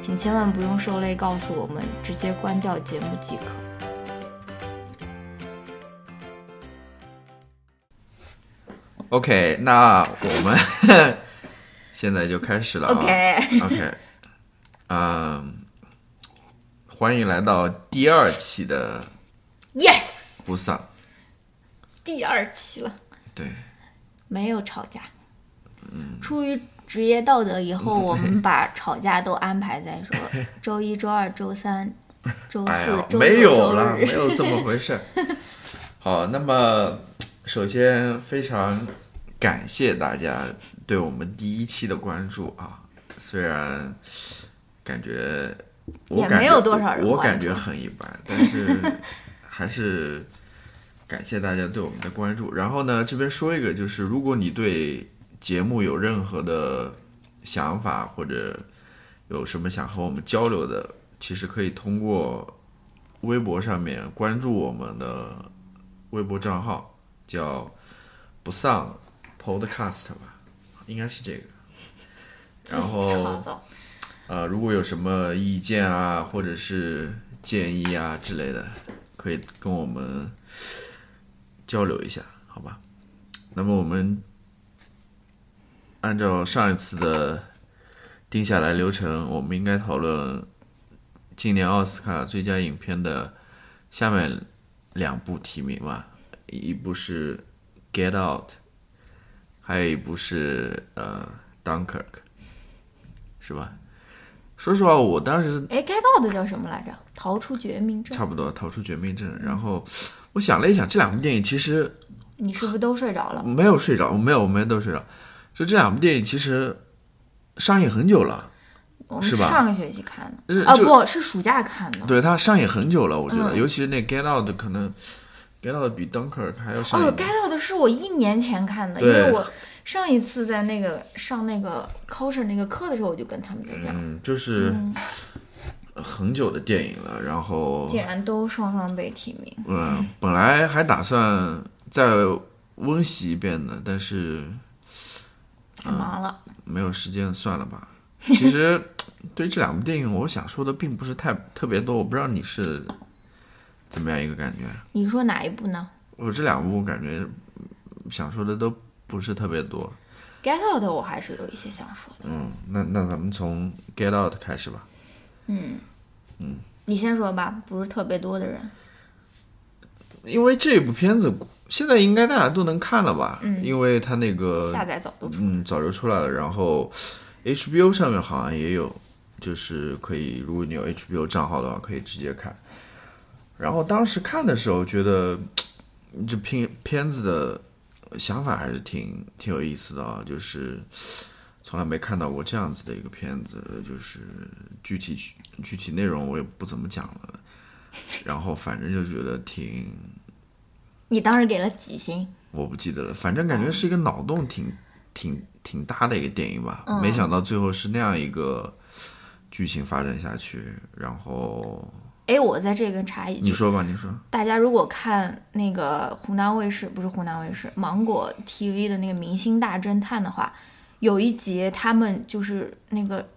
请千万不用受累告诉我们，直接关掉节目即可。OK，那我们 现在就开始了啊。OK，OK，嗯，欢迎来到第二期的 Yes，不丧。第二期了，对，没有吵架。嗯出于职业道德，以后 我们把吵架都安排在说 周一、周二、周三、周四、哎呀，周没有了，日没。有这么回事。好，那么首先非常感谢大家对我们第一期的关注啊，虽然感觉我也感觉没有多少人关我感觉很一般，但是还是感谢大家对我们的关注。然后呢，这边说一个，就是如果你对节目有任何的想法或者有什么想和我们交流的，其实可以通过微博上面关注我们的微博账号，叫不丧 Podcast 吧，应该是这个。然后。呃，如果有什么意见啊，或者是建议啊之类的，可以跟我们交流一下，好吧？那么我们按照上一次的定下来流程，我们应该讨论今年奥斯卡最佳影片的下面两部提名吧，一部是《Get Out》，还有一部是呃《Dunkirk》，是吧？说实话，我当时哎，Get Out 叫什么来着？逃出绝命镇。差不多逃出绝命镇，然后我想了一想，这两部电影其实你是不是都睡着了？没有睡着，没有，我们都睡着。就这两部电影其实上映很久了，我们是吧上个学期看的，啊，不是暑假看的。对它上映很久了，我觉得，嗯尤其是那 Get Out 可能 Get Out 比 Dunkirk 还要上映。哦，该到的是我一年前看的，因为我上一次在那个上那个 culture 那个课的时候，我就跟他们在讲，嗯，就是很久的电影了，然后竟然都双双被提名。嗯，本来还打算再温习一遍的，但是太忙了，没有时间，算了吧。其实对这两部电影，我想说的并不是太特别多，我不知道你是怎么样一个感觉。你说哪一部呢我这两部感觉嗯想说的都不是特别多。？Get Out 我还是有一些想说的，嗯，那那咱们从 Get Out 开始吧。嗯嗯你先说吧，不是特别多的人。因为这部片子现在应该大家都能看了吧？嗯因为它那个下载早都出，嗯早就出来了，然后 HBO 上面好像也有，就是可以，如果你有 HBO 账号的话，可以直接看。然后当时看的时候，觉得 嗯这片片子的想法还是挺挺有意思的啊，就是从来没看到过这样子的一个片子，就是具体具体内容我也不怎么讲了，然后反正就觉得挺你当时给了几星？我不记得了，反正感觉是一个脑洞挺挺挺大的一个电影吧。嗯没想到最后是那样一个剧情发展下去。然后哎，我在这边插一句，你说吧，你说，大家如果看那个湖南卫视，不是湖南卫视，芒果 TV 的那个《明星大侦探》的话，有一集他们就是那个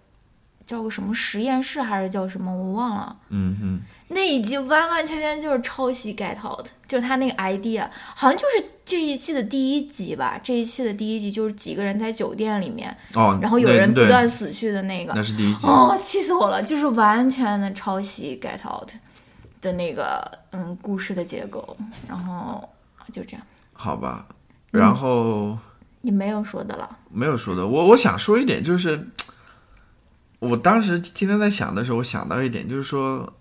叫个什么实验室还是叫什么，我忘了。嗯哼，那一集完完全全就是抄袭 Get Out，就是他那个 idea，好像就是这一期的第一集吧。这一期的第一集就是几个人在酒店里面，哦，然后有人不断死去的那个。那是第一集。哦，气死我了！就是完全的抄袭 Get Out，的那个嗯故事的结构，然后就这样。好吧，然后你没有说的了，没有说的，我我想说一点，就是我当时今天在想的时候，我想到一点，就是说，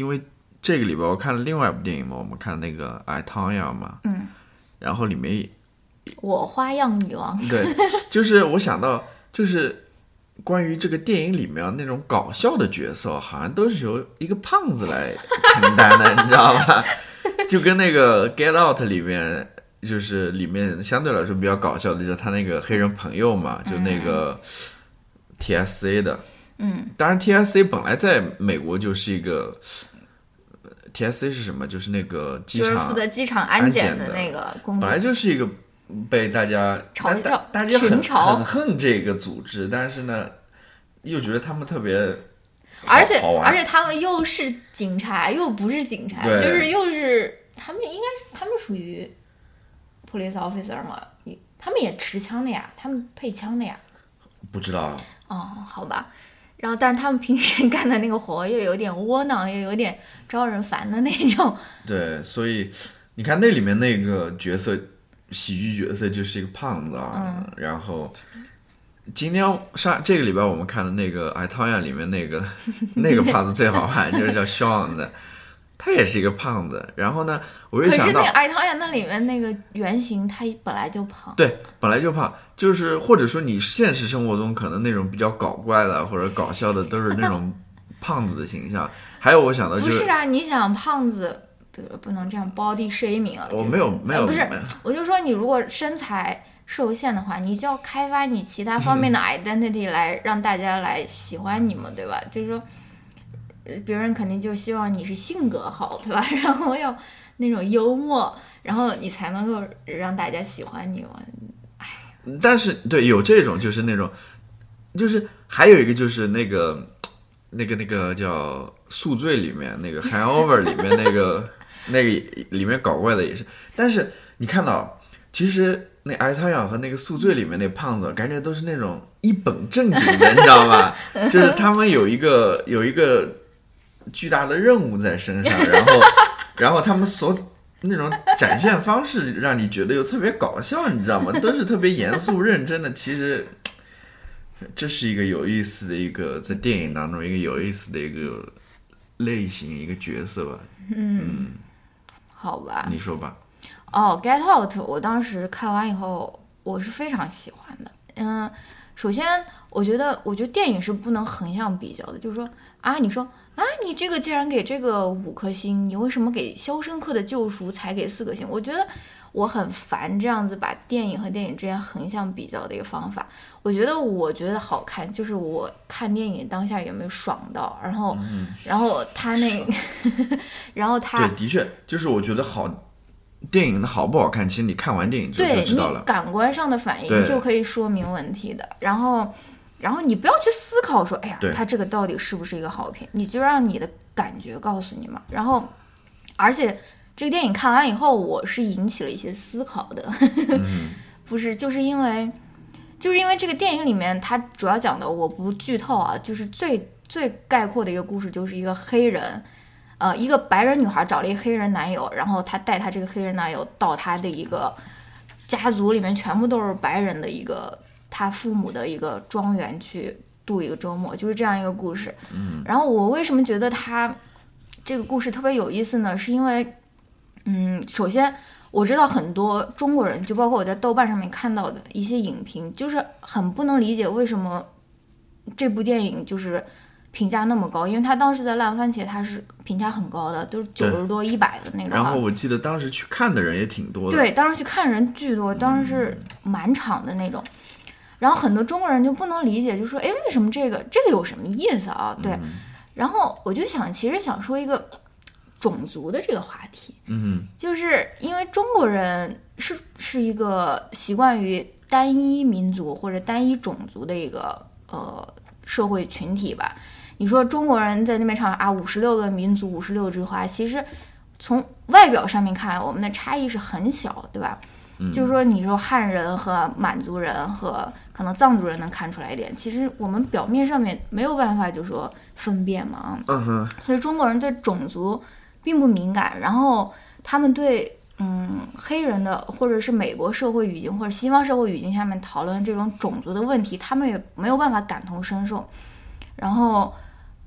因为这个里边我看了另外一部电影嘛，我们看那个《爱汤呀》嘛，嗯，然后里面我花样女王，对，就是我想到，就是关于这个电影里面那种搞笑的角色，好像都是由一个胖子来承担的，你知道吧？就跟那个《Get Out》里面，就是里面相对来说比较搞笑的，就是他那个黑人朋友嘛，就那个 TSC 的。嗯，当然 TSC 本来在美国就是一个呃 TSC 是什么？就是那个机场就是负责机场安安检的那个工作本来，就是一个被大家嘲笑大大家很很恨这个组织，但是呢，又觉得他们特别而且而且他们又是警察，又不是警察，就是又是他们应该他们属于 police officer 嘛，也他们也持枪的呀，他们配枪的呀。不知道哦，好吧。然后，但是他们平时 干的那个活又有点窝囊，又有点招人烦的那种。对，所以你看那里面那个角色，喜剧角色就是一个胖子啊，嗯然后。今天上这个礼拜我们看的那个《爱汤圆》里面那个 那个胖子最好玩，就是叫 Sean 的，他也是一个胖子。然后呢，我又想到可是那个，爱汤亚那里面那个原型，他本来就胖。对，本来就胖，就是或者说你现实生活中可能那种比较搞怪的或者搞笑的都是那种 胖子的形象。还有我想到就是不是啊，你想胖子不不能这样 body shaming 啊。我没有没有呃不是，我就说你如果身材受限的话，你就要开发你其他方面的 identity 来让大家来喜欢你嘛，对吧？就是说，呃，别人肯定就希望你是性格好，对吧？然后要那种幽默，然后你才能够让大家喜欢你嘛。但是对有这种就是那种，就是还有一个就是那个那个那个叫《宿醉》里面那个《Hangover》里面那个那个里面搞怪的也是，但是你看到其实那艾汤养和那个《宿醉》里面那胖子，感觉都是那种一本正经的，你知道吗？就是他们有一个有一个巨大的任务在身上，然后然后他们所那种展现方式让你觉得又特别搞笑，你知道吗？都是特别严肃认真的。其实 这是一个有意思的一个在电影当中一个有意思的一个类型一个角色吧。嗯好吧，你说吧。哦，《Get Out》，我当时看完以后，我是非常喜欢的。嗯，首先，我觉得，我觉得电影是不能横向比较的，就是说啊，你说啊，你这个既然给这个五颗星，你为什么给《肖申克的救赎》才给四颗星？我觉得我很烦这样子把电影和电影之间横向比较的一个方法。我觉得，我觉得好看，就是我看电影当下有没有爽到，然后，然后他那，然后他对，的确，就是我觉得好电影的好不好看，其实你看完电影就知道了。感官上的反应就可以说明问题的。然后，然后你不要去思考说，哎呀对，它这个到底是不是一个好片？你就让你的感觉告诉你嘛。然后，而且这个电影看完以后，我是引起了一些思考的。嗯 不是，就是因为，就是因为这个电影里面，它主要讲的，我不剧透啊，就是最最概括的一个故事，就是一个黑人，呃，一个白人女孩找了一个黑人男友，然后她带她这个黑人男友到她的一个家族里面，全部都是白人的一个她父母的一个庄园去度一个周末，就是这样一个故事。嗯，然后我为什么觉得他这个故事特别有意思呢？是因为，嗯，首先。我知道很多中国人，就包括我在豆瓣上面看到的一些影评，就是很不能理解为什么这部电影就是评价那么高，因为他当时在烂番茄他是评价很高的，都是九十多、一百的那种啊。然后我记得当时去看的人也挺多的。对，当时去看人巨多，当时是满场的那种。然后很多中国人就不能理解，就说：“哎，为什么这个这个有什么意思啊？”对。然后我就想，其实想说一个种族的这个话题。嗯就是因为中国人是是一个习惯于单一民族或者单一种族的一个呃社会群体吧。你说中国人在那边唱啊五十六个民族五十六枝花，其实从外表上面看，我们的差异是很小，对吧？就是说，你说汉人和满族人和可能藏族人能看出来一点，其实我们表面上面没有办法就说分辨嘛。嗯哼，所以中国人对种族并不敏感，然后他们对嗯黑人的或者是美国社会语境或者西方社会语境下面讨论这种种族的问题，他们也没有办法感同身受。然后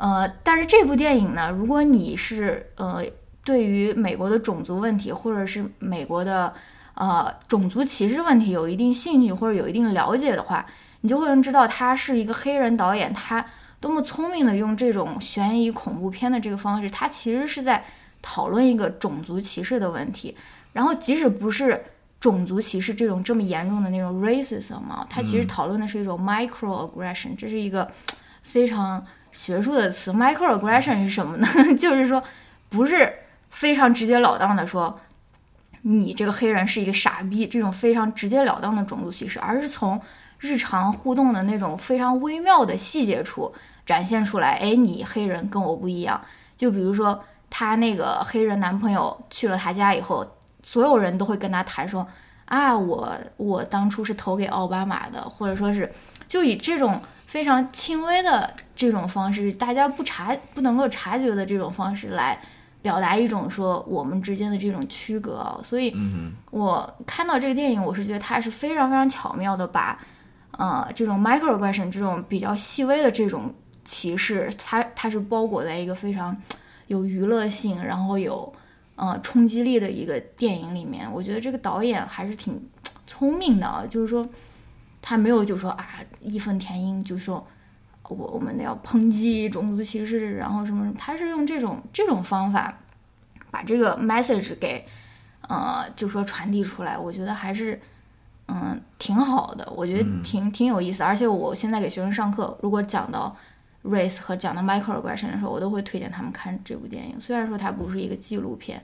呃，但是这部电影呢，如果你是呃对于美国的种族问题或者是美国的呃种族歧视问题有一定兴趣或者有一定了解的话，你就会能知道他是一个黑人导演，他多么聪明的用这种悬疑恐怖片的这个方式，他其实是在讨论一个种族歧视的问题。然后即使不是种族歧视这种这么严重的那种 racism 啊，他其实讨论的是一种 microaggression，这是一个非常学术的词。microaggression 是什么呢？就是说不是非常直截了当的说你这个黑人是一个傻逼这种非常直截了当的种族歧视，而是从日常互动的那种非常微妙的细节处展现出来。哎，你黑人跟我不一样。就比如说她那个黑人男朋友去了她家以后。所有人都会跟他谈说，啊，我我当初是投给奥巴马的，或者说是，就以这种非常轻微的这种方式，大家不察不能够察觉的这种方式来表达一种说我们之间的这种区隔。所以，我看到这个电影，我是觉得它是非常非常巧妙的把，呃，这种 microaggression 这种比较细微的这种歧视，它它是包裹在一个非常有娱乐性，然后有。呃，冲击力的一个电影里面，我觉得这个导演还是挺聪明的，就是说他没有就说啊义愤填膺，就说我我们要抨击种族歧视，然后什么什么，他是用这种这种方法把这个 message 给呃就说传递出来，我觉得还是嗯挺好的，我觉得挺挺有意思，而且我现在给学生上课，如果讲到。race 和讲到 microaggression 的时候，我都会推荐他们看这部电影。虽然说它不是一个纪录片，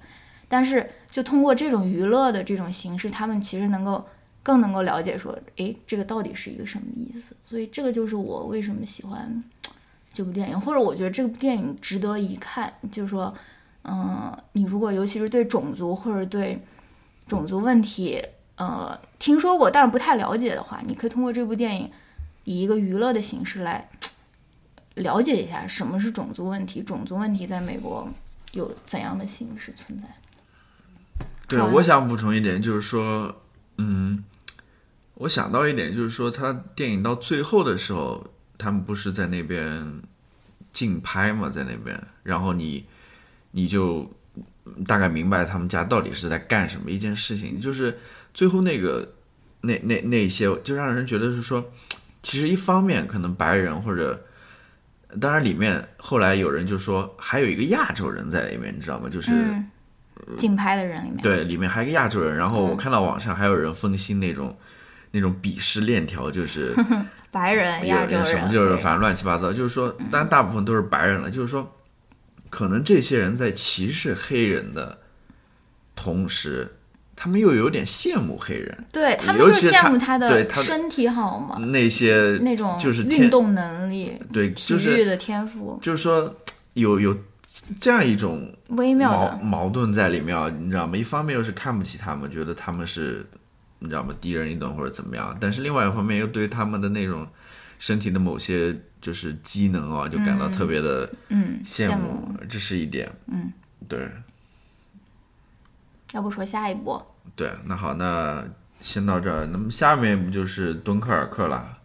但是就通过这种娱乐的这种形式，他们其实能够更能够了解说，诶，这个到底是一个什么意思。所以这个就是我为什么喜欢这部电影，或者我觉得这部电影值得一看。就是说，嗯，你如果尤其是对种族或者对种族问题，呃，听说过但是不太了解的话，你可以通过这部电影以一个娱乐的形式来。了解一下什么是种族问题，种族问题在美国有怎样的形式存在？对，我想补充一点，就是说，嗯，我想到一点，就是说，他电影到最后的时候，他们不是在那边竞拍嘛，在那边，然后你你就大概明白他们家到底是在干什么一件事情，就是最后那个那那那些，就让人觉得是说，其实一方面可能白人或者。当然，里面后来有人就说还有一个亚洲人在里面，你知道吗？就是竞拍的人里面，对，里面还有个亚洲人。然后我看到网上还有人分析那种 那种鄙视链条，就是白人、亚洲人什么，就是反正乱七八糟。就是说，但大部分都是白人了。就是说，可能这些人在歧视黑人的同时。他们又有点羡慕黑人，对他们就羡慕他的身体好嘛，那些那种就是运动能力，对，体育的天赋，就是说有有这样一种微妙的矛盾在里面，你知道吗？一方面又是看不起他们，觉得他们是你知道吗？低人一等或者怎么样，但是另外一方面又对他们的那种身体的某些就是机能啊，就感到特别的嗯羡慕，这是一点，嗯，对。要不说下一步？对，那好，那先到这儿。那么下面不就是敦刻尔克了？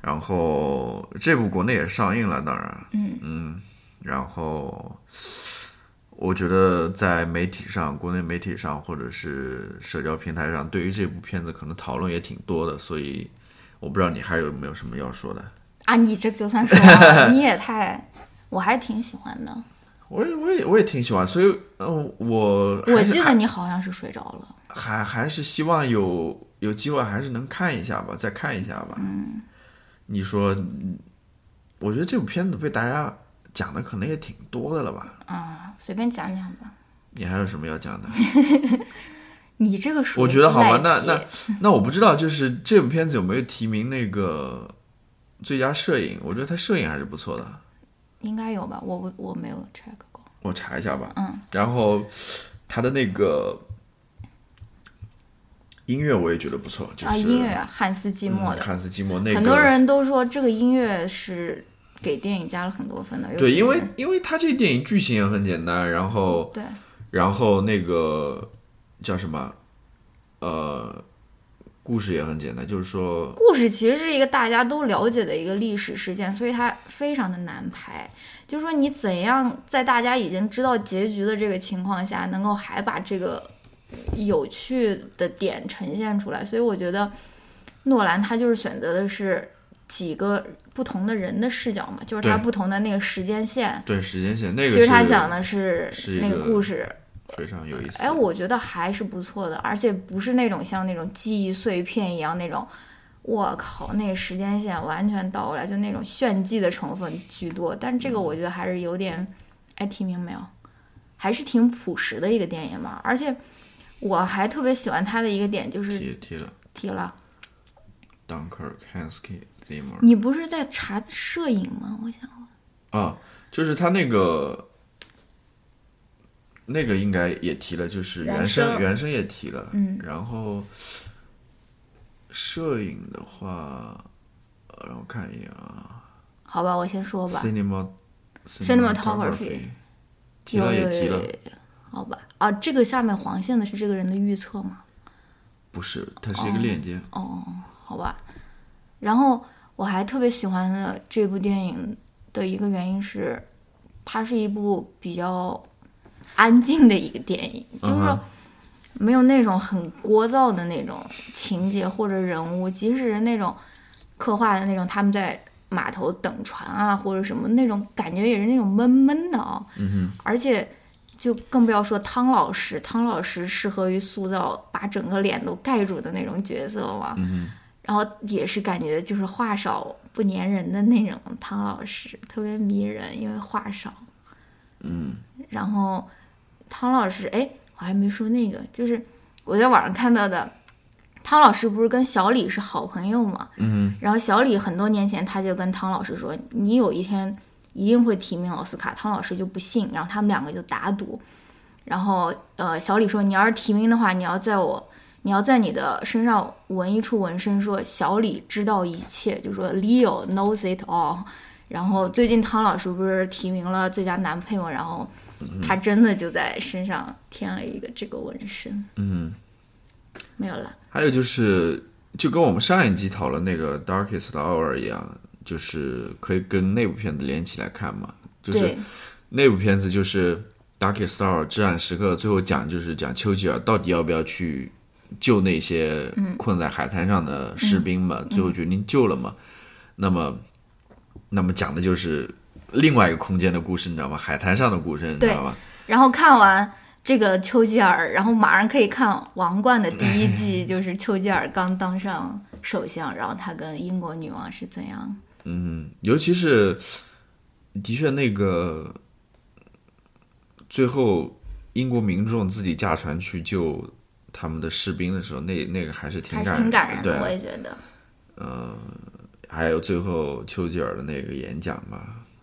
然后这部国内也上映了，当然，嗯嗯。然后我觉得在媒体上，国内媒体上或者是社交平台上，对于这部片子可能讨论也挺多的。所以我不知道你还有没有什么要说的？啊，你这就算说了，你也太，我还是挺喜欢的。我也我也我也挺喜欢，所以嗯，我我记得你好像是睡着了，还还是希望有有机会还是能看一下吧，再看一下吧。嗯，你说，我觉得这部片子被大家讲的可能也挺多的了吧？啊，随便讲讲吧。你还有什么要讲的？你这个我觉得好吧，那那 那我不知道，就是这部片子有没有提名那个最佳摄影？我觉得它摄影还是不错的。应该有吧，我我我没有 check 过，我查一下吧。嗯，然后他的那个音乐我也觉得不错，就是音乐汉斯季默的汉斯季默那个，很多人都说这个音乐是给电影加了很多分的。对，因为因为他这电影剧情也很简单，然后对然后那个叫什么，呃，故事也很简单，就是说，故事其实是一个大家都了解的一个历史事件，所以它非常的难拍。就是说，你怎样在大家已经知道结局的这个情况下，能够还把这个有趣的点呈现出来？所以我觉得诺兰他就是选择的是几个不同的人的视角嘛，就是他不同的那个时间线。对时间线那个其实他讲的是那个个故事，非常有意思。哎，我觉得还是不错的，而且不是那种像那种记忆碎片一样那种，我靠，那个时间线完全倒过来，就那种炫技的成分居多。但是这个我觉得还是有点，哎，提名没有，还是挺朴实的一个电影吧。而且我还特别喜欢他的一个点就是提提了提了，Dunker Kansky Zimmer 你不是在查摄影吗？我想啊，就是他那个那个应该也提了，就是原原声声原声也提了，嗯。然后摄影的话，呃让我看一眼啊好吧，我先说吧。，cinema Cinematography 提了也提了好吧，啊，这个下面黄线的是这个人的预测吗？不是，它是一个链接，哦，好吧。然后我还特别喜欢的这部电影的一个原因是，它是一部比较安静的一个电影，就是没有那种很聒噪的那种情节或者人物，即使是那种刻画的那种他们在码头等船啊或者什么那种感觉也是那种闷闷的啊、嗯而且就更不要说汤老师，汤老师适合于塑造把整个脸都盖住的那种角色嘛。嗯然后也是感觉就是话少不粘人的那种汤老师，特别迷人，因为话少。嗯然后汤老师，哎，我还没说那个，就是我在网上看到的，汤老师不是跟小李是好朋友嘛？嗯然后小李很多年前他就跟汤老师说，你有一天一定会提名奥斯卡，汤老师就不信，然后他们两个就打赌，然后呃，小李说你要是提名的话，你要在我。你要在你的身上纹一处纹身，说小李知道一切，就说 Leo knows it all。然后最近汤老师不是提名了最佳男配吗？然后他真的就在身上添了一个这个纹身，嗯，没有了。还有就是，就跟我们上一集讨论那个 Darkest Hour 一样，就是可以跟那部片子连起来看嘛，就是对，那部片子就是《Darkest Hour》至暗时刻，最后讲就是讲丘吉尔到底要不要去救那些困在海滩上的士兵嘛，最后决定救了嘛。那么，那么讲的就是另外一个空间的故事，你知道吗？海滩上的故事，你知道吗？然后看完这个丘吉尔，然后马上可以看《王冠》的第一季，就是丘吉尔刚当上首相，然后他跟英国女王是怎样。嗯，尤其是的确那个最后英国民众自己驾船去救他们的士兵的时候，那那个还是挺还是感人挺感人的，对我也觉得。还有最后丘吉尔的那个演讲嘛，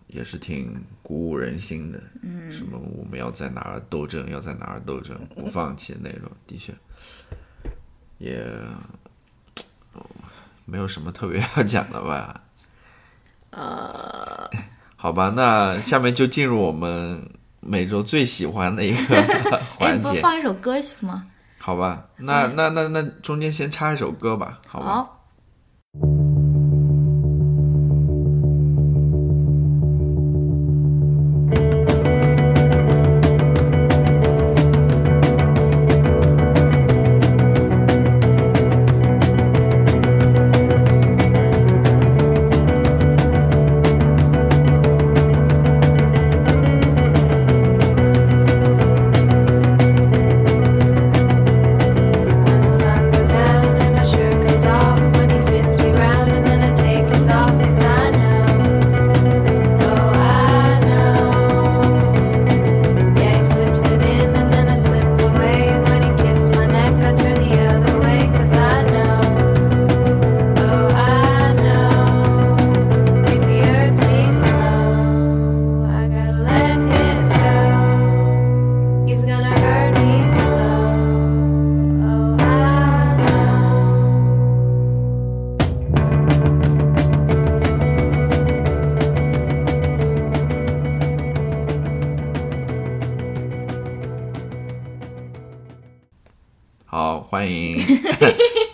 也是挺鼓舞人心的。嗯，什么我们要在哪儿斗争，要在哪儿斗争，不放弃那种，的确也、哦没有什么特别要讲的吧。呃，好吧，那下面就进入我们每周最喜欢的一个 哎，不环节，放一首歌行吗？好吧？那那那那中间先插一首歌吧，好吧？好，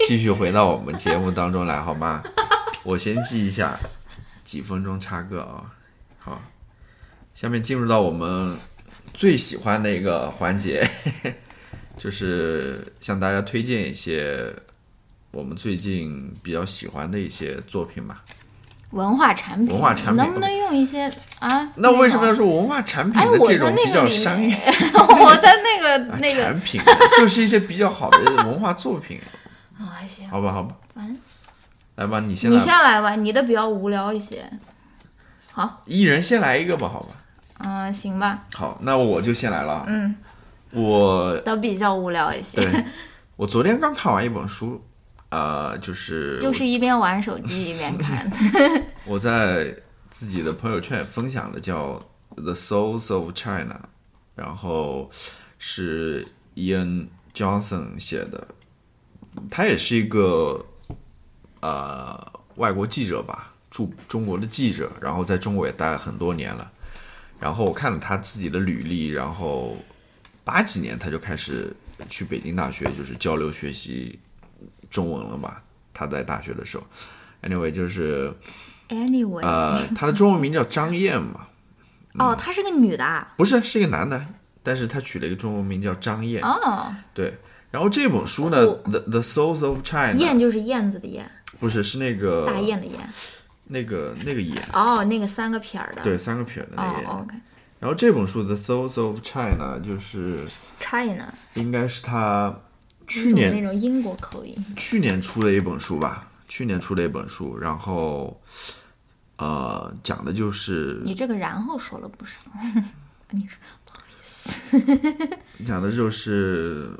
继续回到我们节目当中来，好吗？我先记一下，几分钟插个啊。好，下面进入到我们最喜欢的一个环节，就是向大家推荐一些我们最近比较喜欢的一些作品吧。文化产品，文化产品能不能用一些啊？那为什么要说文化产品哎，的这种比较商业？面，我在那个啊那个产品就是一些比较好的文化作品，啊，行，好吧，好吧，烦死来吧，你先你来吧，先来吧，你的比较无聊一些。好，一人先来一个吧，好吧。嗯、行吧，好，那我就先来了啊。嗯，我都比较无聊一些，对，我昨天刚看完一本书，呃，就是就是一边玩手机一边看。我在自己的朋友圈也分享的，叫《The Souls of China》，然后是 Ian Johnson 写的，他也是一个呃外国记者吧，驻中国的记者，然后在中国也待了很多年了。然后我看了他自己的履历，然后八几年他就开始去北京大学，就是交流学习中文了吧？他在大学的时候，anyway 就是。Anyway，、呃，他的中文名叫张燕嘛，哦，她是个女的啊。不是，是一个男的，但是他取了一个中文名叫张燕。哦，对，然后这本书呢，《The The Souls of China》燕就是燕子的燕，不是是那个大雁的雁。那个那个燕，哦，那个三个撇儿的。对，三个撇儿的那个燕。哦，OK。然后这本书《The Souls of China》就是 China，应该是他去年那种英国口音。去年出的一本书吧，去年出的一本书，然后呃讲的就是你这个然后说了不少。你说不好意思 讲的就是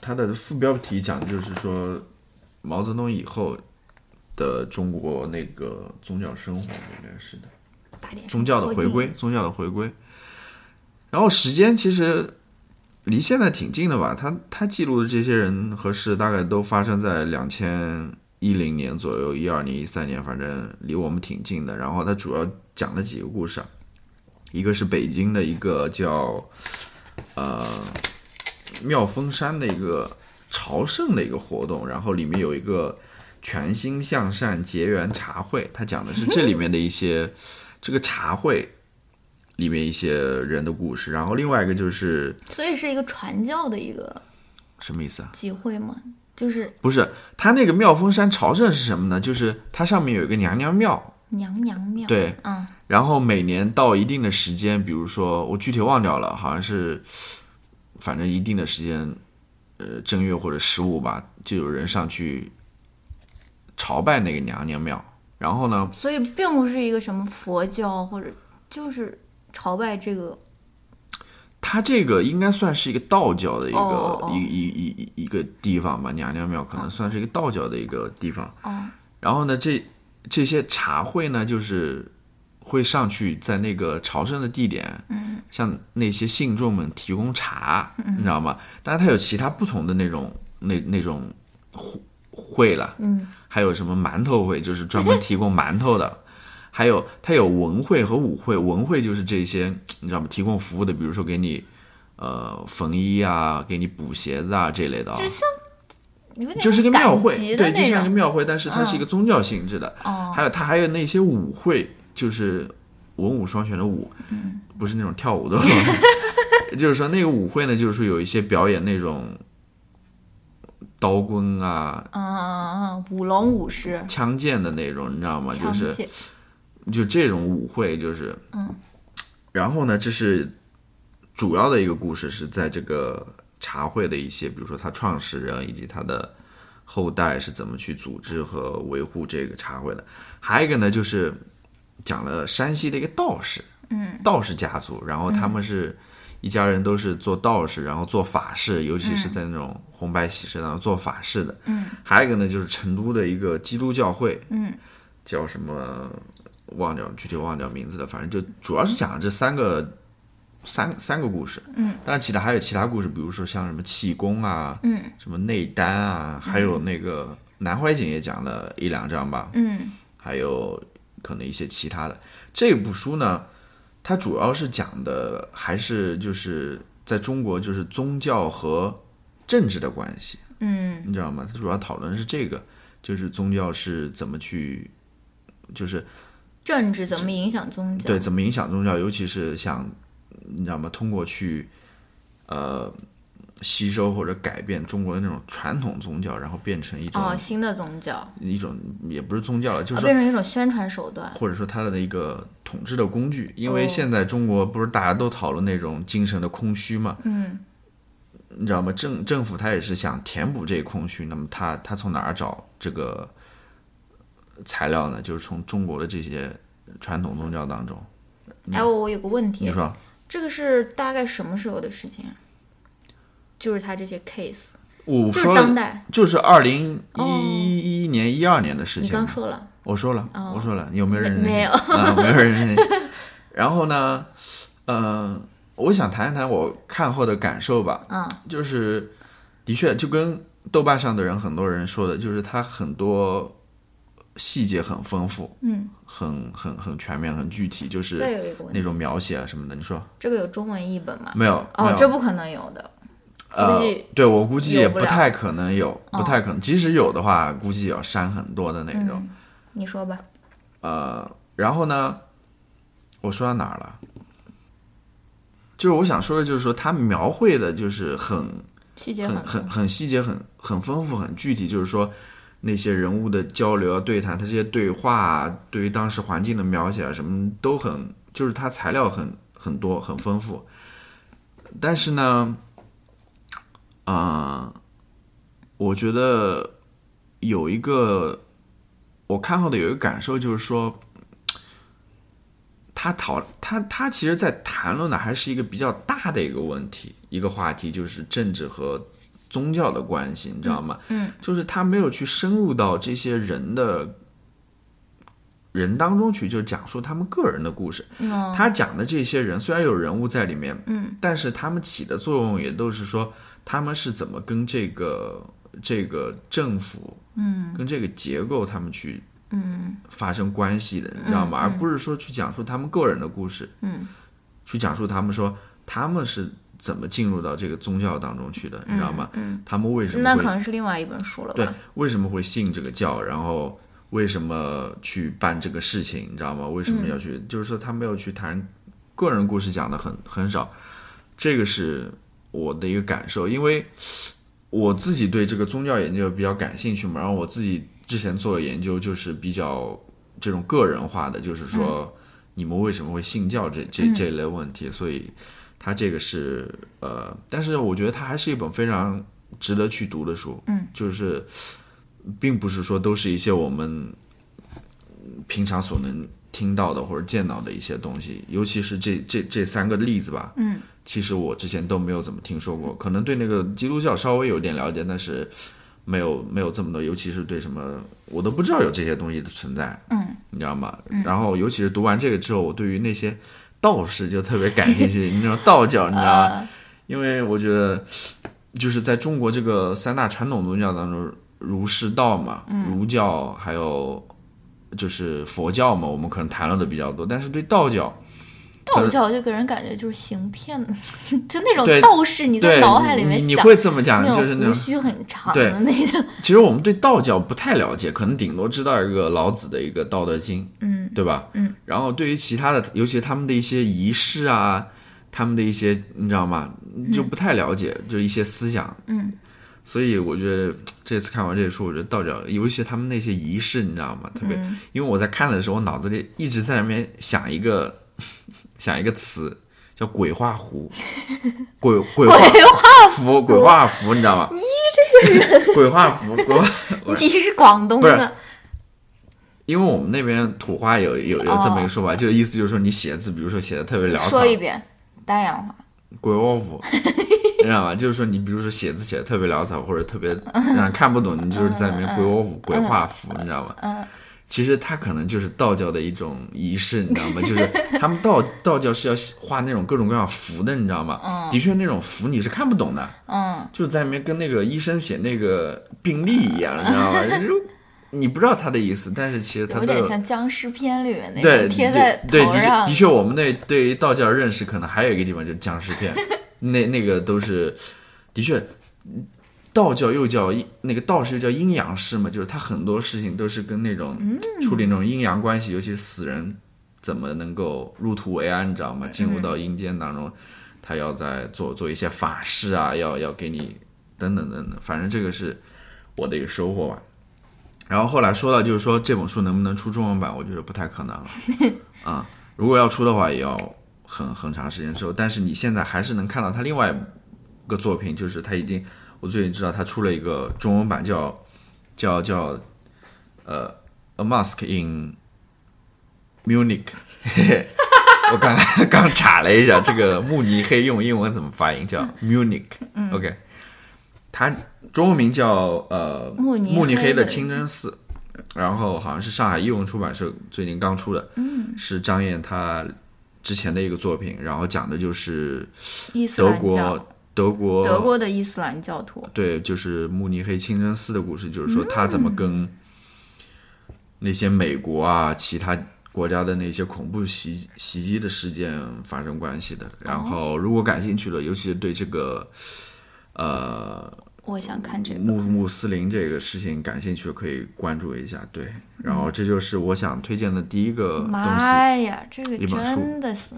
它的副标题讲的就是说毛泽东以后的中国那个宗教生活，应该是的宗教的回归，宗教的回归。然后时间其实离现在挺近的吧，他他记录的这些人和事大概都发生在两千一零年左右，一二年、一三年，反正离我们挺近的。然后他主要讲了几个故事啊，一个是北京的一个叫呃妙峰山的一个朝圣的一个活动，然后里面有一个全心向善结缘茶会，他讲的是这里面的一些这个茶会里面一些人的故事，然后另外一个就是所以是一个传教的一个什么意思啊？集会吗，就是不是，它那个妙峰山朝圣是什么呢？就是它上面有一个娘娘庙，娘娘庙。对，嗯，然后每年到一定的时间，比如说我具体忘掉了，好像是反正一定的时间，呃，正月或者十五吧，就有人上去朝拜那个娘娘庙。然后呢，所以并不是一个什么佛教或者就是朝拜这个它这个应该算是一个道教的一个、一一一一一个地方吧，娘娘庙可能算是一个道教的一个地方。哦然后呢，这这些茶会呢，就是会上去在那个朝圣的地点，嗯，向那些信众们提供茶，你知道吗？当然，它有其他不同的那种那那种会会了，嗯，还有什么馒头会，就是专门提供馒头的。还有，它有文会和武会，文会就是这些，你知道吗？提供服务的，比如说给你，呃，缝衣啊，给你补鞋子啊这类的啊、就像就是个庙会，对，就像一个。庙会，但是它是一个宗教性质的。哦还有它还有那些舞会，就是文武双全的武，嗯不是那种跳舞的。就是说那个舞会呢，就是说有一些表演那种刀棍啊、嗯嗯嗯，舞龙舞狮，枪剑的那种，你知道吗？就是就这种舞会，就是嗯。然后呢，这是主要的一个故事，是在这个茶会的一些，比如说他创始人以及他的后代是怎么去组织和维护这个茶会的。还有一个呢，就是讲了山西的一个道士，嗯，道士家族，然后他们是一家人都是做道士，然后做法事，尤其是在那种红白喜事当中做法事的。嗯，还有一个呢，就是成都的一个基督教会，嗯，叫什么忘掉具体忘掉名字了，反正就主要是讲这三个三三个故事。嗯，当然其他还有其他故事，比如说像什么气功啊，嗯什么内丹啊，还有那个南怀瑾也讲了一两章吧。嗯还有可能一些其他的。这部书呢，它主要是讲的还是就是在中国就是宗教和政治的关系。嗯你知道吗？它主要讨论是这个，就是宗教是怎么去，就是政治怎么影响宗教？对怎么影响宗教，尤其是想你知道吗？通过去呃吸收或者改变中国的那种传统宗教，然后变成一种、哦，新的宗教，一种也不是宗教了，就是哦变成一种宣传手段。或者说它的一个统治的工具。因哦为现在中国不是大家都讨论那种精神的空虚嘛，嗯你知道吗？政政府他也是想填补这个空虚，那么他他从哪儿找这个材料呢？就是从中国的这些传统宗教当中。哎，我有个问题，你说这个是大概什么时候的事情啊？就是他这些 case，就是我说，当代。就是二零哦一一年、一二年的事情你。刚说了，我说了，哦我说了，你有没有认真听？没 有啊，没有认真听。然后呢，嗯、我想谈一谈我看后的感受吧。嗯就是的确就跟豆瓣上的人很多人说的，就是他很多细节很丰富，嗯。很很很全面，很具体，就是那种描写啊什么的。你说这个有中文译本吗？没有？哦，有。这不可能有的。呃，对我估计也不太可能有，不太可能。即使有的话，估计也要删很多的那种。嗯，你说吧。呃，然后呢，我说到哪儿了？就是我想说的，就是说他描绘的，就是很细节很很很很细节、很很丰富、很具体，就是说那些人物的交流啊、对谈，他这些对话啊，对于当时环境的描写啊，什么都很，就是他材料很很多、很丰富。但是呢，啊、我觉得有一个我看后的有一个感受，就是说。他讨他他其实，在谈论的还是一个比较大的一个问题，一个话题，就是政治和宗教的关系，你知道吗？嗯，就是他没有去深入到这些人的人当中去，就是讲述他们个人的故事。哦他讲的这些人虽然有人物在里面，嗯，但是他们起的作用也都是说他们是怎么跟这个这个政府，嗯跟这个结构他们去嗯发生关系的，你知道吗？嗯而不是说去讲述他们个人的故事，嗯去讲述他们说他们是怎么进入到这个宗教当中去的，你知道吗？嗯，他们为什么会那可能是另外一本书了对？为什么会信这个教，然后为什么去办这个事情，你知道吗？为什么要去？就是说他没有去谈个人故事，讲的很很少，这个是我的一个感受，因为我自己对这个宗教研究比较感兴趣嘛，然后我自己之前做的研究就是比较这种个人化的，就是说你们为什么会信教这这这一类问题，所以它这个是呃，但是我觉得它还是一本非常值得去读的书，嗯，就是并不是说都是一些我们平常所能听到的或者见到的一些东西，尤其是这这这三个例子吧，嗯。其实我之前都没有怎么听说过，可能对那个基督教稍微有点了解，但是没有没有这么多，尤其是对什么我都不知道有这些东西的存在，嗯。你知道吗？然后尤其是读完这个之后，我对于那些道士就特别感兴趣，你知道道教，你知道吗？呃。因为我觉得就是在中国这个三大传统宗教当中，儒释道嘛，儒教还有就是佛教嘛，我们可能谈论的比较多，但是对道教。道教就给人感觉就是行骗，就那种道士，你在，脑海里面你你会这么讲，就是那种种胡须很长对的那种，其实我们对道教不太了解，可能顶多知道一个老子的一个《道德经》，嗯对吧？嗯。然后对于其他的，尤其是他们的一些仪式啊，他们的一些，你知道吗？就不太了解，就一些思想。嗯所以我觉得这次看完这个书，我觉得道教，尤其是他们那些仪式，你知道吗？特别，嗯因为我在看的时候，我脑子里一直在那边想一个 想一个词，叫鬼画符，鬼鬼画符，鬼画符，你知道吗？你这个人，鬼画符，鬼画。你是广东的，因为我们那边土话有有有这么一个说法，就是意思就是说你写字，比如说写的特别潦草说，一遍丹阳话，鬼画符，你知道吗？就是说你比如说写字写的特别潦草，或者特别让人看不懂，你就是在里面鬼我符、鬼画符，你知道吗？嗯其实它可能就是道教的一种仪式，你知道吗？就是他们道 道教是要画那种各种各样符的，你知道吗？的确，那种符你是看不懂的，嗯，就是在里面跟那个医生写那个病历一样，你知道吗？就 是你不知道他的意思，但是其实他有点像僵尸片里面那对种贴在对，的确的，确，我们那对于道教的认识可能还有一个地方就是僵尸片，那那个都是的确，道教又叫阴那个道士又叫阴阳师嘛，就是他很多事情都是跟那种处理那种阴阳关系，尤其是死人怎么能够入土为安，你知道吗？进入到阴间当中，他要在做做一些法事啊，要要给你等等等等，反正这个是我的一个收获吧。然后后来说到就是说这本书能不能出中文版，我觉得不太可能了 啊。如果要出的话，也要很很长时间之后。但是你现在还是能看到他另外一个作品，就是他已经，我最近知道他出了一个中文版，叫叫叫呃《A Mask in Munich 》。我刚刚查了一下，这个慕尼黑用英文怎么发音？叫 Munich。OK，它中文名叫呃慕尼黑慕尼黑的的清真寺。然后好像是上海译文出版社最近刚出的，嗯，是张燕她之前的一个作品，然后讲的就是德，国德国德国的伊斯兰教徒，对，就是慕尼黑清真寺的故事，就是说他怎么跟那些美国啊、其他国家的那些恐怖袭袭击的事件发生关系的。然后，如果感兴趣了，尤其是对这个呃我想看这个。穆穆斯林这个事情感兴趣，可以关注一下。对，然后这就是我想推荐的第一个东西。妈呀，这个真的是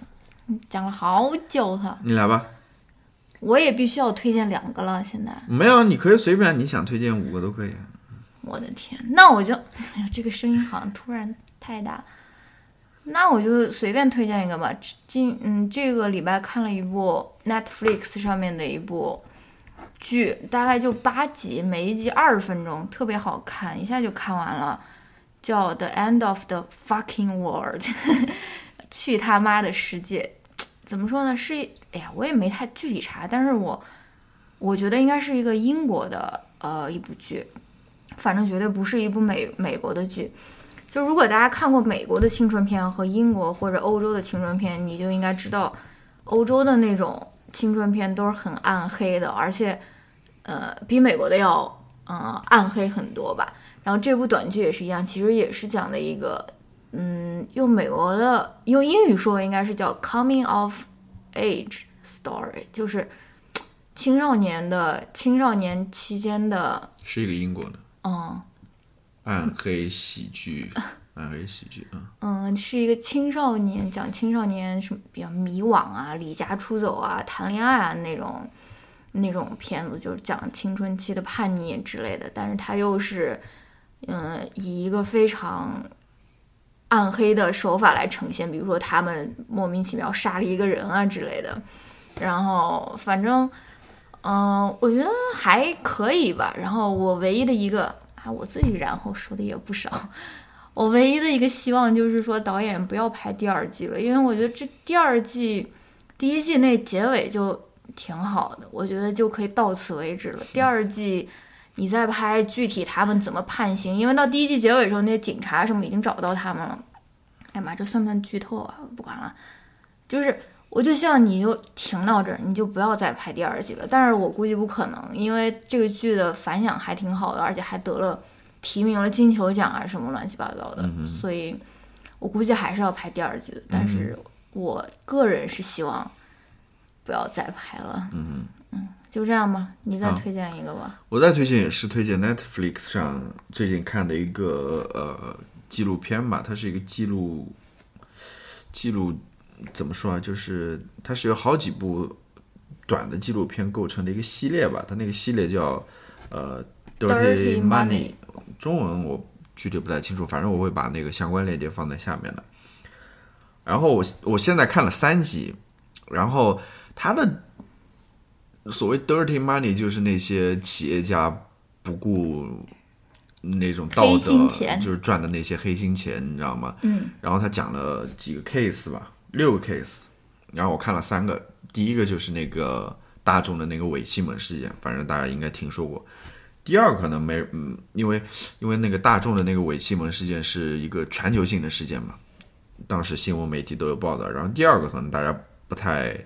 你讲了好久哈，你来吧，我也必须要推荐两个了。现在，没有，你可以随便，你想推荐五个都可以。我的天，那我就，哎呀，这个声音好像突然太大，那我就随便推荐一个吧。今嗯，这个礼拜看了一部 Netflix 上面的一部剧，大概就八集，每一集二十分钟，特别好看，一下就看完了，叫《The End of the Fucking World 》，去他妈的世界。怎么说呢？是，哎呀，我也没太具体查，但是我我觉得应该是一个英国的呃一部剧，反正绝对不是一部美美国的剧。就如果大家看过美国的青春片和英国或者欧洲的青春片，你就应该知道，欧洲的那种青春片都是很暗黑的，而且呃比美国的要嗯、呃暗黑很多吧。然后这部短剧也是一样，其实也是讲的一个嗯用美国的用英语说应该是叫 coming of age story，就是青少年的青少年期间的是一个英国的嗯。暗黑喜剧，暗黑喜剧啊。嗯，是一个青少年讲青少年什么比较迷惘啊、离家出走啊、谈恋爱啊那种那种片子，就是讲青春期的叛逆之类的。但是它又是，嗯，以一个非常暗黑的手法来呈现，比如说他们莫名其妙杀了一个人啊之类的。然后反正，嗯、我觉得还可以吧。然后我唯一的一个啊，我自己然后说的也不少。我唯一的一个希望就是说，导演不要拍第二季了，因为我觉得这第二季、第一季那结尾就挺好的，我觉得就可以到此为止了。第二季你再拍具体他们怎么判刑，因为到第一季结尾的时候，那些警察什么已经找到他们了。哎呀妈，这算不算剧透啊？不管了，就是我就希望你就停到这儿，你就不要再拍第二季了。但是我估计不可能，因为这个剧的反响还挺好的，而且还得了。提名了金球奖啊，什么乱七八糟的，所以我估计还是要拍第二季的。但是我个人是希望不要再拍了。嗯嗯，就这样吧，你再推荐一个吧。我再推荐也是推荐 Netflix 上最近看的一个呃纪录片吧，它是一个记录记录怎么说啊？就是它是由好几部短的纪录片构成的一个系列吧。它那个系列叫呃 Dirty Money Money，中文我具体不太清楚，反正我会把那个相关链接放在下面的。然后我我现在看了三集，然后它的所谓 dirty money 就是那些企业家不顾那种道德，就是赚的那些黑心钱，你知道吗？嗯。然后他讲了几个 case 吧，六个 case，然后我看了三个，第一个就是那个大众的那个伪气门事件，反正大家应该听说过。第二个可能没，嗯，因为因为那个大众的那个伪气门事件是一个全球性的事件嘛，当时新闻媒体都有报道。然后第二个可能大家不太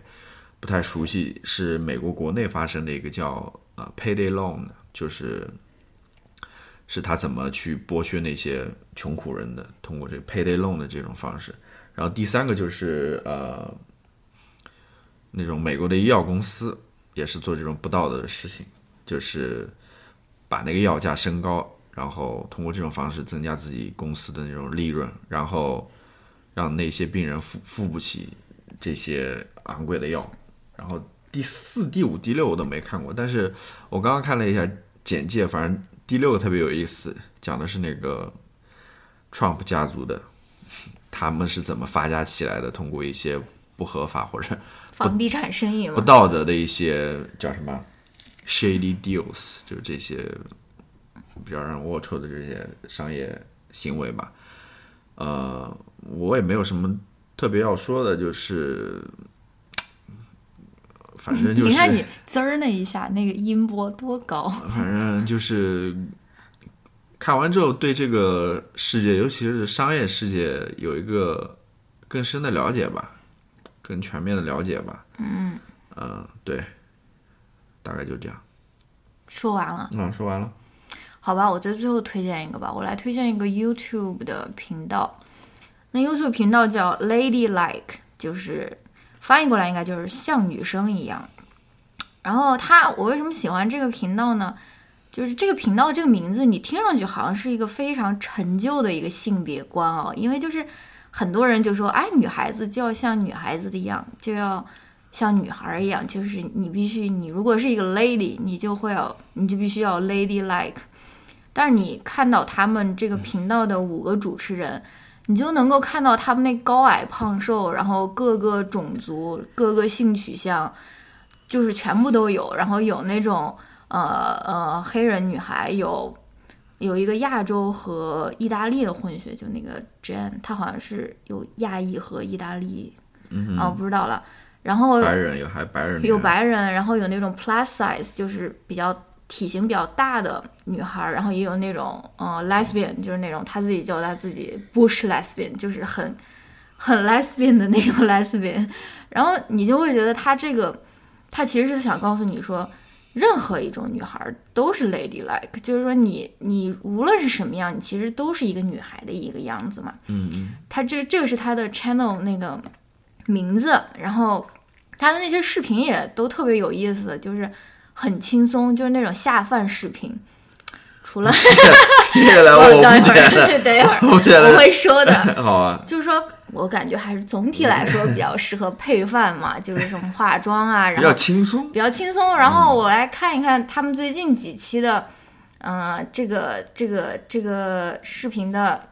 不太熟悉，是美国国内发生的一个叫呃 payday loan 的，就是是他怎么去剥削那些穷苦人的，通过这个 payday loan 的这种方式。然后第三个就是呃那种美国的医药公司也是做这种不道德的事情。就是把那个药价升高，然后通过这种方式增加自己公司的那种利润，然后让那些病人付付不起这些昂贵的药。然后第四、第五、第六我都没看过，但是我刚刚看了一下简介，反正第六个特别有意思，讲的是那个 Trump 家族的，他们是怎么发家起来的，通过一些不合法或者房地产生意不，道德的一些叫什么 shady deals，就是这些比较让人龌龊的这些商业行为吧。呃，我也没有什么特别要说的，就是反正就是你看你滋儿那一下，那个音波多高，反正就是看完之后，对这个世界，尤其是商业世界，有一个更深的了解吧，更全面的了解吧。嗯，呃，对，大概就这样。说完了。嗯，说完了。好吧，我在最后推荐一个吧，我来推荐一个 YouTube 的频道。那 YouTube 频道叫 Lady Like，就是翻译过来应该就是像女生一样。然后他，我为什么喜欢这个频道呢？就是这个频道这个名字，你听上去好像是一个非常陈旧的一个性别观哦，因为就是很多人就说，哎，女孩子就要像女孩子的一样，就要像女孩儿一样，就是你必须，你如果是一个 lady，你就会要，你就必须要 lady like。但是你看到他们这个频道的五个主持人，你就能够看到他们那高矮胖瘦，然后各个种族、各个性取向，就是全部都有。然后有那种呃呃黑人女孩，有有一个亚洲和意大利的混血，就那个 Jen，她好像是有亚裔和意大利，嗯啊、我不知道了。然后白人有还白人，有白人，然后有那种 plus size，就是比较体型比较大的女孩，然后也有那种呃 lesbian，就是那种她自己叫她自己 bush lesbian，就是很很 lesbian 的那种 lesbian。然后你就会觉得她这个，她其实是想告诉你说，任何一种女孩都是 lady like，就是说你你无论是什么样，你其实都是一个女孩的一个样子嘛。嗯嗯，她这这个是她的 channel 那个名字，然后她的那些视频也都特别有意思，就是很轻松，就是那种下饭视频。除了 等一会儿，等一会儿我觉得我会说的。好啊。就是说我感觉还是总体来说比较适合配饭嘛，就是什么化妆啊，然后比较轻松，比较轻松。然后我来看一看他们最近几期的，嗯、这个这个这个视频的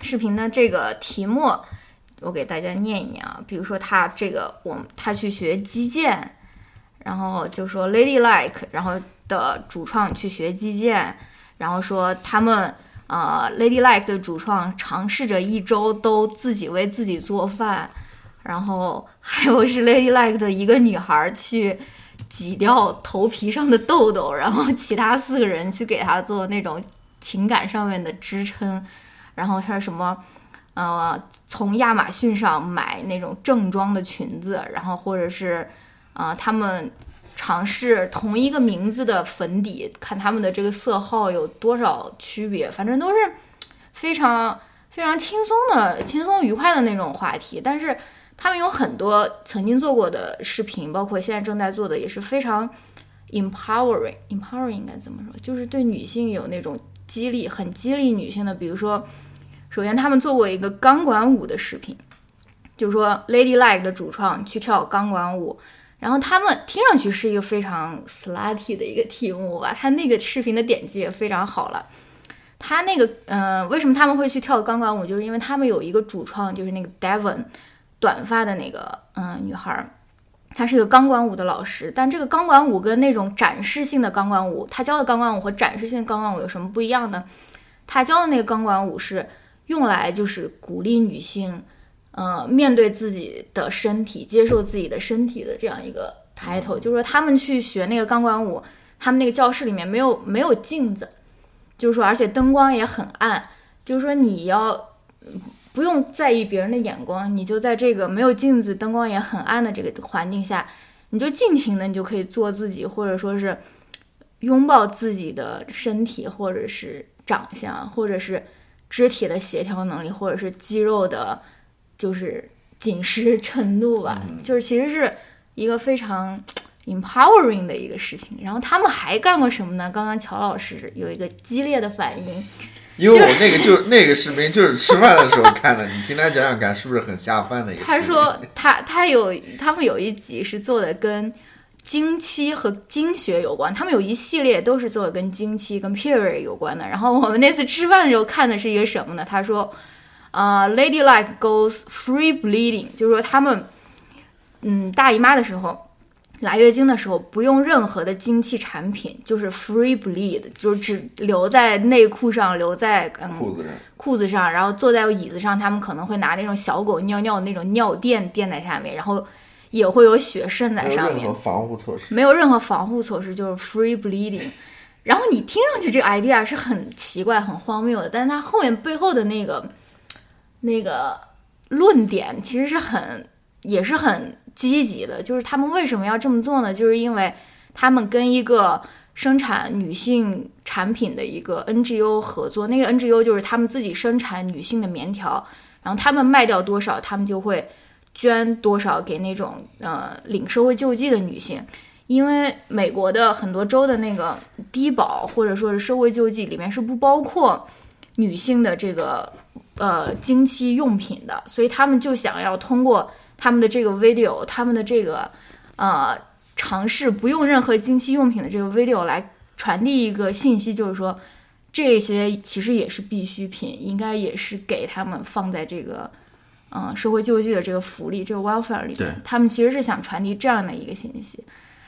视频的这个题目，我给大家念一念啊。比如说他这个，我他去学击剑，然后就说 Lady Like，然后的主创去学击剑，然后说他们。呃，Lady Like 的主创尝试着一周都自己为自己做饭，然后还有是 Lady Like 的一个女孩去挤掉头皮上的痘痘，然后其他四个人去给她做那种情感上面的支撑，然后还有什么，呃，从亚马逊上买那种正装的裙子，然后或者是，呃，他们尝试同一个名字的粉底，看他们的这个色号有多少区别，反正都是非常非常轻松的、轻松愉快的那种话题。但是他们有很多曾经做过的视频，包括现在正在做的，也是非常 empowering。empowering 应该怎么说？就是对女性有那种激励，很激励女性的。比如说，首先他们做过一个钢管舞的视频，就是说 Lady Like 的主创去跳钢管舞。然后他们听上去是一个非常 slutty 的一个题目吧，他那个视频的点击也非常好了。他那个，呃，为什么他们会去跳钢管舞？就是因为他们有一个主创，就是那个 Devon，短发的那个，嗯、女孩，她是一个钢管舞的老师。但这个钢管舞跟那种展示性的钢管舞，他教的钢管舞和展示性钢管舞有什么不一样呢？他教的那个钢管舞是用来就是鼓励女性。呃，面对自己的身体，接受自己的身体的这样一个 title，就是说他们去学那个钢管舞，他们那个教室里面没有没有镜子，就是说而且灯光也很暗，就是说你要不用在意别人的眼光，你就在这个没有镜子、灯光也很暗的这个环境下，你就尽情的你就可以做自己，或者说是拥抱自己的身体，或者是长相，或者是肢体的协调能力，或者是肌肉的。就是紧实程度吧，就是其实是一个非常 empowering 的一个事情。然后他们还干过什么呢？刚刚乔老师有一个激烈的反应，因为我那个就是那个视频就是吃饭的时候看的，你听他讲讲看，是不是很下饭的一个？他说他他有他们有一集是做的跟经期和经血有关，他们有一系列都是做的跟经期跟 period 有关的。然后我们那次吃饭的时候看的是一个什么呢？他说，呃，ladylike goes free bleeding，就是说他们嗯大姨妈的时候。来月经的时候不用任何的经期产品，就是 free bleed，就是只留在内裤上，留在嗯裤子上，裤子上，然后坐在椅子上，他们可能会拿那种小狗尿尿的那种尿垫垫在下面，然后也会有血渗在上面，没有任何防护措施，没有任何防护措施，就是 free bleeding。然后你听上去这个 idea 是很奇怪、很荒谬的，但是它后面背后的那个那个论点其实是很也是很。积极的，就是他们为什么要这么做呢？就是因为他们跟一个生产女性产品的一个 NGO 合作，那个 NGO 就是他们自己生产女性的棉条，然后他们卖掉多少，他们就会捐多少给那种呃领社会救济的女性。因为美国的很多州的那个低保或者说是社会救济里面是不包括女性的这个呃经期用品的，所以他们就想要通过。他们的这个 video，他们的这个呃尝试不用任何经期用品的这个 video 来传递一个信息，就是说这些其实也是必需品，应该也是给他们放在这个嗯社会救济的这个福利这个 welfare 里面。他们其实是想传递这样的一个信息。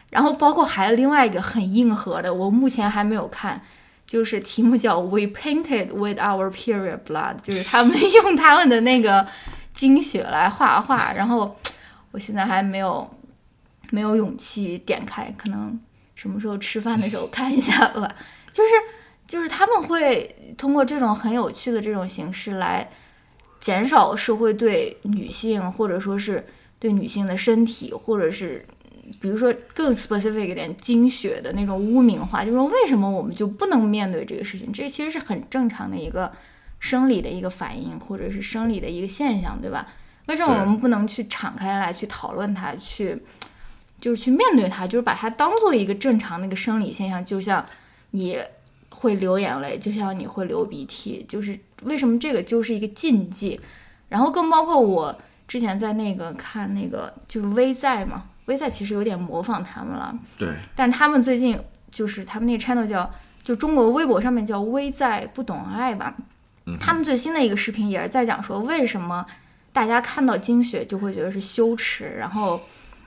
然后包括还有另外一个很硬核的，我目前还没有看，就是题目叫 We painted with our period blood，就是他们 用他们的那个。精血来画画，然后我现在还没有没有勇气点开，可能什么时候吃饭的时候看一下吧。就是就是他们会通过这种很有趣的这种形式来减少社会对女性或者说是对女性的身体，或者是比如说更 specific 点精血的那种污名化，就是说为什么我们就不能面对这个事情？这其实是很正常的一个。生理的一个反应，或者是生理的一个现象，对吧？为什么我们不能去敞开来去讨论它，去就是去面对它，就是把它当做一个正常的一个生理现象？就像你会流眼泪，就像你会流鼻涕，就是为什么这个就是一个禁忌？然后更包括我之前在那个看那个就是微在嘛，微在其实有点模仿他们了，对。但是他们最近就是他们那个 channel 叫就中国微博上面叫微在不懂爱吧。他们最新的一个视频也是在讲说，为什么大家看到经血就会觉得是羞耻，然后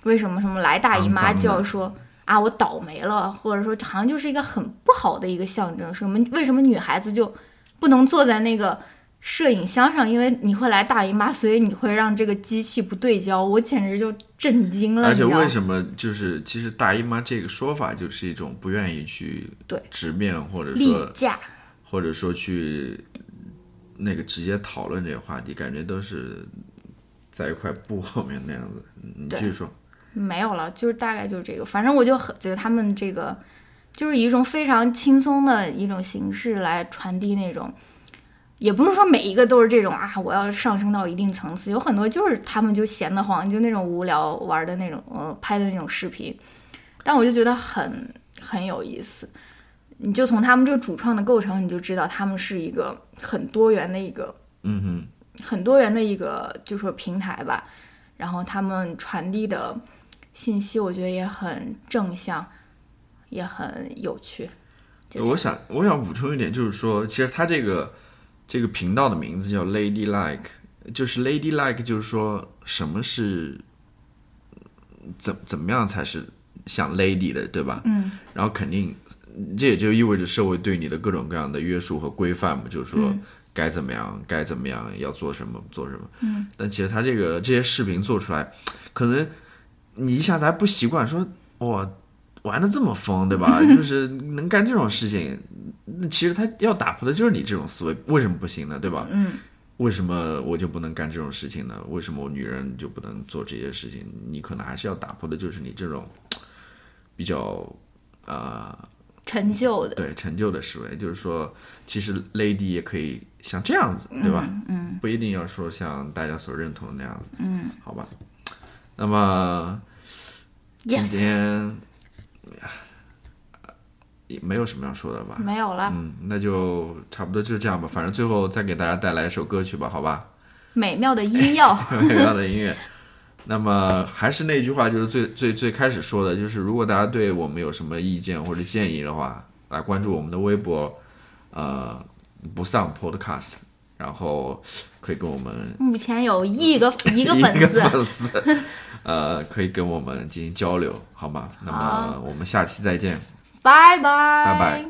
为什么什么来大姨妈就要说啊我倒霉了，或者说好像就是一个很不好的一个象征。什么为什么女孩子就不能坐在那个摄影箱上？因为你会来大姨妈，所以你会让这个机器不对焦。我简直就震惊了。而且为什么就是其实大姨妈这个说法就是一种不愿意去对直面或者说架，或者说去。那个直接讨论这个话题，感觉都是在一块布后面那样子。你继续说。没有了，就是大概就是这个。反正我就很觉得他们这个就是以一种非常轻松的一种形式来传递那种，也不是说每一个都是这种啊，我要上升到一定层次。有很多就是他们就闲得慌，就那种无聊玩的那种，呃，拍的那种视频。但我就觉得很很有意思。你就从他们这个主创的构成，你就知道他们是一个很多元的一个，嗯哼，很多元的一个，就说平台吧。然后他们传递的信息，我觉得也很正向，也很有趣。我想，我想补充一点，就是说，其实他这个这个频道的名字叫 Lady Like，就是 Lady Like，就是说什么是怎怎么样才是像 Lady 的，对吧？嗯。然后肯定。这也就意味着社会对你的各种各样的约束和规范嘛，就是说该怎么样，该怎么样，要做什么，做什么。嗯。但其实他这个这些视频做出来，可能你一下子还不习惯，说哇玩的这么疯，对吧？就是能干这种事情，那其实他要打破的就是你这种思维，为什么不行呢？对吧？嗯。为什么我就不能干这种事情呢？为什么我女人就不能做这些事情？你可能还是要打破的就是你这种比较啊。陈旧的对陈旧的思维，就是说，其实 lady 也可以像这样子，对吧？嗯，不一定要说像大家所认同的那样子。嗯，好吧。那么今天也没有什么要说的吧？没有了，嗯，那就差不多就这样吧。反正最后再给大家带来一首歌曲吧，好吧？美妙的音乐。美妙的音乐。那么还是那句话，就是最最最开始说的，就是如果大家对我们有什么意见或者建议的话，来关注我们的微博，呃，不丧 Podcast，然后可以跟我们目前有一个 一个粉丝，个粉丝，呃，可以跟我们进行交流，好吗？那么我们下期再见。拜拜拜拜。